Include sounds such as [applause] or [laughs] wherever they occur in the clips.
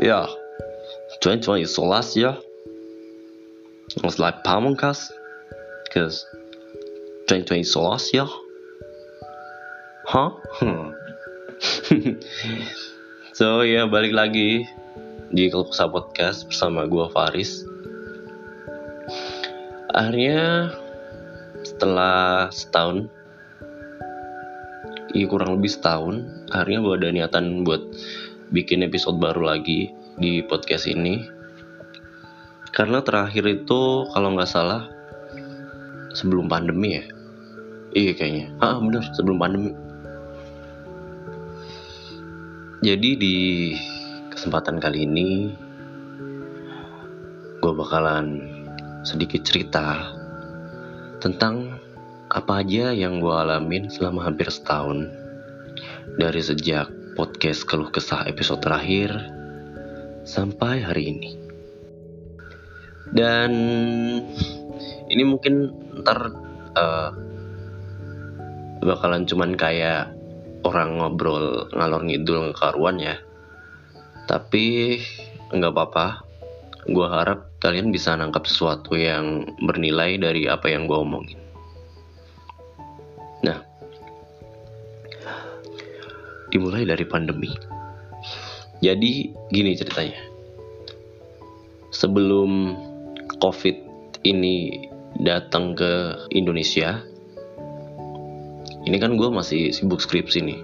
Yeah, 2020 is the last year. It was like Pamungkas, because 2020 is the last year. Huh? Hmm. so ya yeah, [laughs] balik lagi di Keluksa Podcast bersama gue Faris. Akhirnya setelah setahun, iya kurang lebih setahun, akhirnya gue ada niatan buat bikin episode baru lagi di podcast ini. Karena terakhir itu kalau nggak salah sebelum pandemi ya? Iya kayaknya. Ah bener sebelum pandemi. Jadi di kesempatan kali ini gue bakalan sedikit cerita tentang apa aja yang gue alamin selama hampir setahun. Dari sejak podcast keluh kesah episode terakhir sampai hari ini. Dan ini mungkin ntar uh, bakalan cuman kayak orang ngobrol ngalor ngidul karuan ya. Tapi nggak apa-apa. Gue harap kalian bisa nangkap sesuatu yang bernilai dari apa yang gue omongin. Dimulai dari pandemi. Jadi gini ceritanya. Sebelum Covid ini datang ke Indonesia, ini kan gue masih sibuk skripsi nih.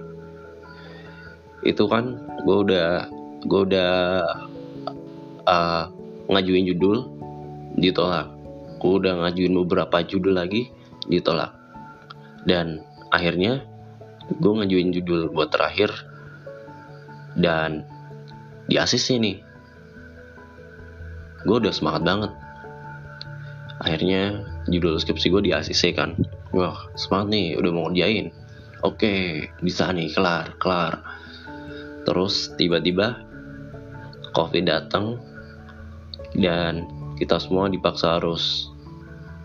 Itu kan gue udah gue udah uh, ngajuin judul ditolak. Gue udah ngajuin beberapa judul lagi ditolak. Dan akhirnya gue ngajuin judul buat terakhir. Dan di ACC nih gue udah semangat banget. Akhirnya judul skripsi gue di ACC kan. Wah semangat nih udah mau ngerjain. Oke bisa nih kelar kelar. Terus tiba-tiba covid datang dan kita semua dipaksa harus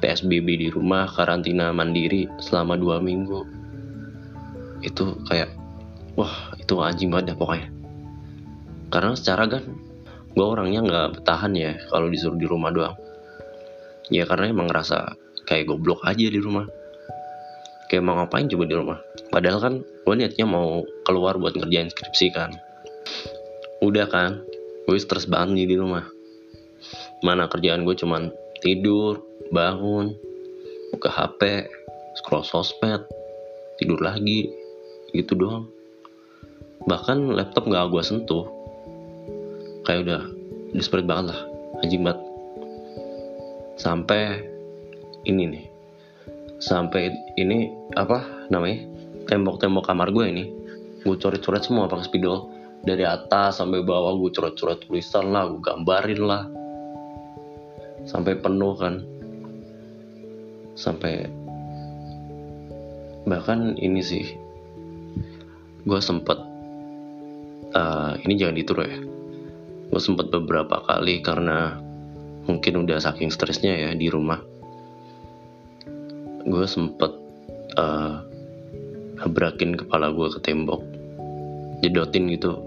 PSBB di rumah karantina mandiri selama dua minggu itu kayak wah itu anjing banget ya pokoknya. Karena secara kan gue orangnya nggak bertahan ya kalau disuruh di rumah doang. Ya karena emang ngerasa kayak goblok aja di rumah. Kayak mau ngapain coba di rumah? Padahal kan gue niatnya mau keluar buat ngerjain skripsi kan. Udah kan gue stres banget nih di rumah. Mana kerjaan gue cuman tidur bangun buka HP scroll sosmed tidur lagi gitu doang. Bahkan laptop nggak gue sentuh. Kayak udah desperate banget lah. Anjing banget. Sampai ini nih. Sampai ini apa namanya tembok-tembok kamar gue ini gue coret-coret semua pakai spidol. Dari atas sampai bawah gue coret-coret tulisan lah gue gambarin lah. Sampai penuh kan. Sampai bahkan ini sih gue sempet uh, ini jangan ditiru ya. Gue sempet beberapa kali karena mungkin udah saking stresnya ya di rumah. Gue sempet uh, kepala gue ke tembok. Jedotin gitu.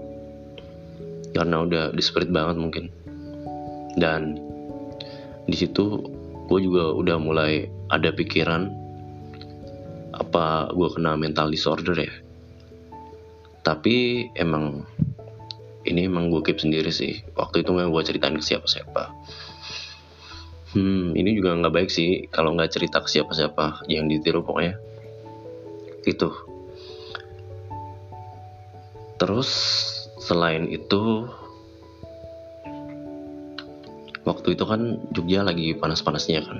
Karena udah desperate banget mungkin. Dan di situ gue juga udah mulai ada pikiran apa gue kena mental disorder ya tapi emang ini emang gue keep sendiri sih. Waktu itu nggak gue ceritain ke siapa-siapa. Hmm ini juga nggak baik sih kalau nggak cerita ke siapa-siapa yang ditiru pokoknya. Itu terus selain itu waktu itu kan Jogja lagi panas-panasnya kan.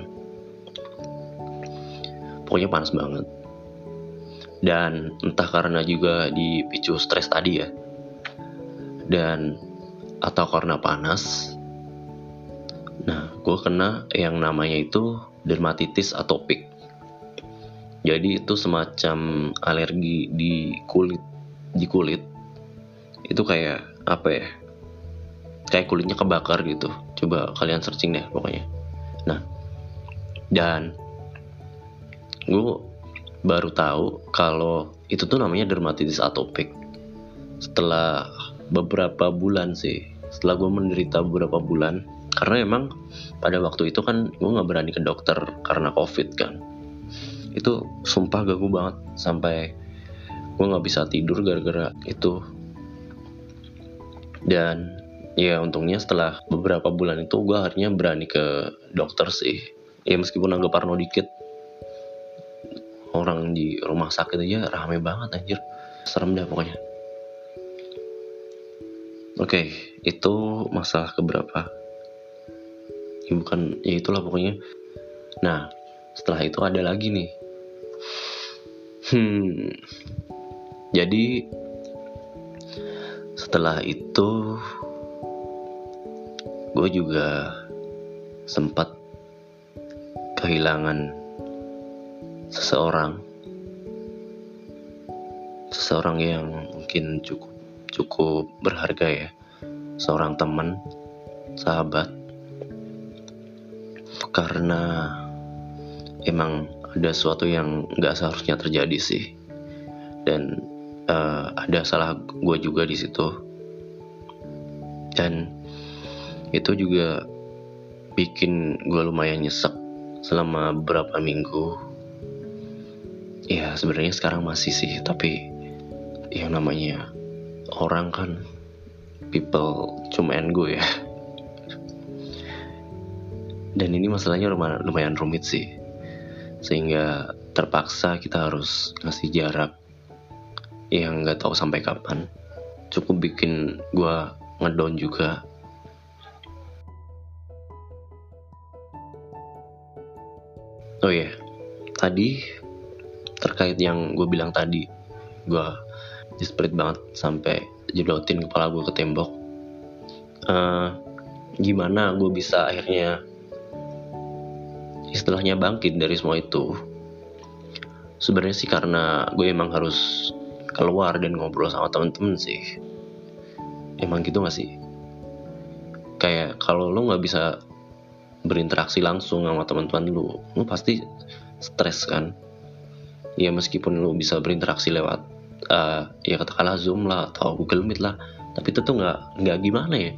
Pokoknya panas banget dan entah karena juga dipicu stres tadi ya. Dan atau karena panas. Nah gue kena yang namanya itu dermatitis atopik. Jadi itu semacam alergi di kulit di kulit. Itu kayak apa ya? Kayak kulitnya kebakar gitu. Coba kalian searching deh pokoknya. Nah dan gue baru tahu kalau itu tuh namanya dermatitis atopik. Setelah beberapa bulan sih setelah gue menderita beberapa bulan karena emang pada waktu itu kan gue nggak berani ke dokter karena covid kan. Itu sumpah ganggu banget sampai gue nggak bisa tidur gara-gara itu. Dan ya untungnya setelah beberapa bulan itu gue akhirnya berani ke dokter sih. Ya meskipun agak parno dikit orang di rumah sakit aja rame banget anjir. Serem dah pokoknya. Oke itu masalah keberapa? Ya bukan ya itulah pokoknya. Nah setelah itu ada lagi nih. Hmm, jadi setelah itu gue juga sempat kehilangan seseorang, seseorang yang mungkin cukup cukup berharga ya, seorang teman, sahabat, karena emang ada sesuatu yang nggak seharusnya terjadi sih. Dan uh, ada salah gue juga di situ. Dan itu juga bikin gue lumayan nyesek selama beberapa minggu sebenarnya sekarang masih sih tapi yang namanya orang kan people cuman gue ya. Dan ini masalahnya lumayan rumit sih. Sehingga terpaksa kita harus ngasih jarak yang nggak tahu sampai kapan. Cukup bikin gue ngedown juga. Oh ya yeah. tadi terkait yang gue bilang tadi. Gue desperate banget sampai jedotin kepala gue ke tembok. Uh, gimana gue bisa akhirnya istilahnya bangkit dari semua itu? Sebenarnya sih karena gue emang harus keluar dan ngobrol sama temen-temen sih. Emang gitu gak sih? Kayak kalau lo nggak bisa berinteraksi langsung sama teman-teman lu lo pasti stres kan ya meskipun lo bisa berinteraksi lewat uh, ya katakanlah zoom lah atau google meet lah tapi itu tuh nggak nggak gimana ya?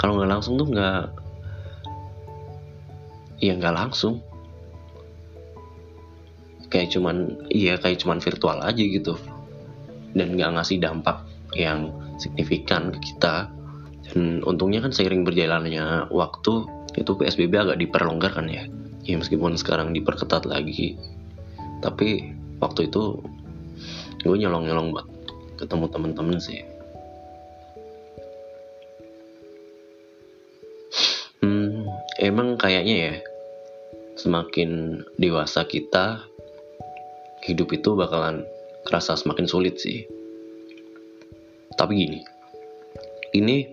Kalau nggak langsung tuh nggak ya nggak langsung. Kayak cuman iya kayak cuman virtual aja gitu. Dan nggak ngasih dampak yang signifikan ke kita. Dan untungnya kan seiring berjalannya waktu itu PSBB agak diperlonggar kan ya. Ya meskipun sekarang diperketat lagi tapi waktu itu gue nyolong-nyolong buat ketemu temen-temen sih. Hmm emang kayaknya ya semakin dewasa kita hidup itu bakalan kerasa semakin sulit sih. Tapi gini ini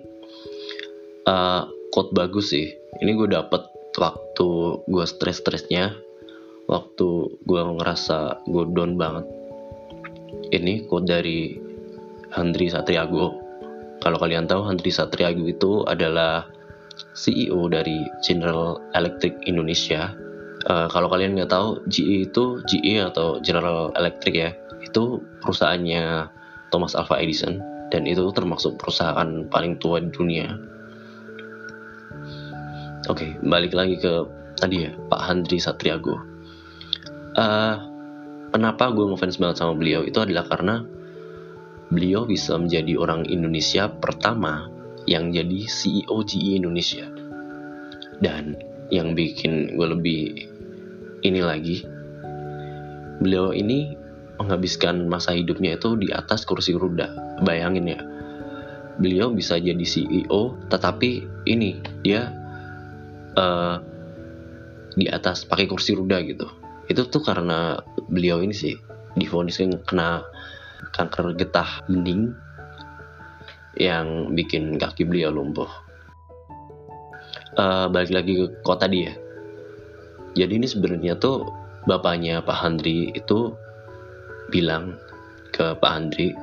uh, quote bagus sih. Ini gue dapet waktu gue stres-stresnya waktu gue ngerasa gue down banget ini quote dari Handri Satriago kalau kalian tahu Handri Satriago itu adalah CEO dari General Electric Indonesia Uh, kalau kalian nggak tahu, GE itu GE atau General Electric ya, itu perusahaannya Thomas Alva Edison dan itu termasuk perusahaan paling tua di dunia. Oke, balik lagi ke tadi ya, Pak Handri Satriago. Uh, kenapa gue ngefans banget sama beliau? Itu adalah karena beliau bisa menjadi orang Indonesia pertama yang jadi CEO GE Indonesia. Dan yang bikin gue lebih ini lagi beliau ini menghabiskan masa hidupnya itu di atas kursi roda. Bayangin ya beliau bisa jadi CEO tetapi ini dia uh, di atas pakai kursi roda gitu itu tuh karena beliau ini sih difonis kena kanker getah bening yang bikin kaki beliau lumpuh. Uh, balik lagi ke kota dia. Jadi ini sebenarnya tuh bapaknya Pak Handri itu bilang ke Pak Handri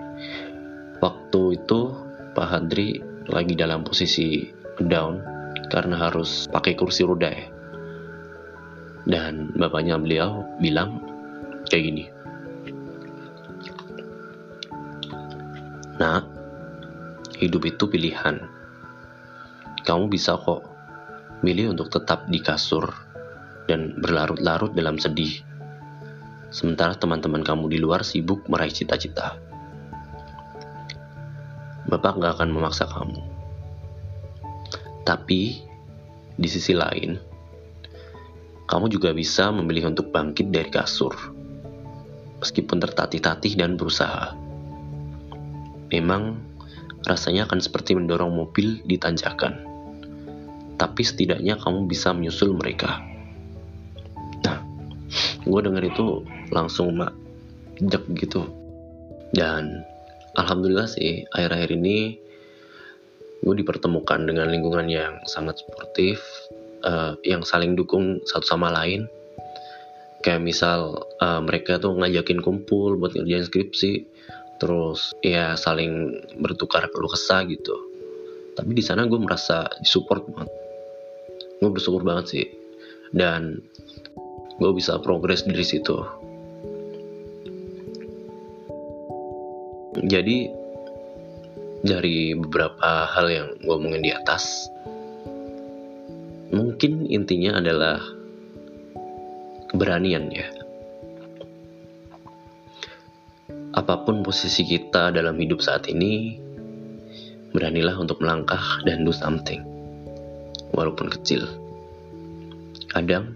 waktu itu Pak Handri lagi dalam posisi down karena harus pakai kursi roda ya dan bapaknya beliau bilang kayak gini nah hidup itu pilihan kamu bisa kok milih untuk tetap di kasur dan berlarut-larut dalam sedih. Sementara teman-teman kamu di luar sibuk meraih cita-cita. Bapak gak akan memaksa kamu. Tapi, di sisi lain, kamu juga bisa memilih untuk bangkit dari kasur. Meskipun tertatih-tatih dan berusaha. Memang, rasanya akan seperti mendorong mobil di tanjakan. Tapi setidaknya kamu bisa menyusul mereka. Nah, gue denger itu langsung mak jek gitu. Dan alhamdulillah sih akhir-akhir ini gue dipertemukan dengan lingkungan yang sangat sportif uh, yang saling dukung satu sama lain. Kayak misal uh, mereka tuh ngajakin kumpul buat ngerjain skripsi terus ya saling bertukar keluh kesah gitu. Tapi di sana gue merasa disupport banget. Gue bersyukur banget sih. Dan gue bisa progres dari situ. Jadi dari beberapa hal yang gue omongin di atas, mungkin intinya adalah keberanian ya. Apa pun posisi kita dalam hidup saat ini, beranilah untuk melangkah dan do something, walaupun kecil. Kadang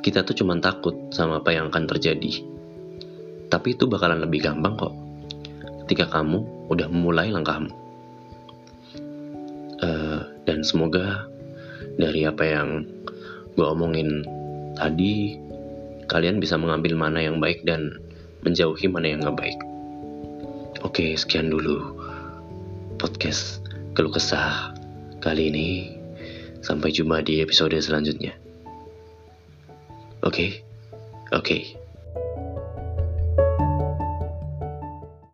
kita tuh cuma takut sama apa yang akan terjadi, tapi itu bakalan lebih gampang kok ketika kamu udah memulai langkahmu. Uh, dan semoga dari apa yang gue omongin tadi, kalian bisa mengambil mana yang baik dan menjauhi mana yang gak baik. Oke, sekian dulu podcast keluh kesah kali ini. Sampai jumpa di episode selanjutnya. Oke, okay? oke. Okay.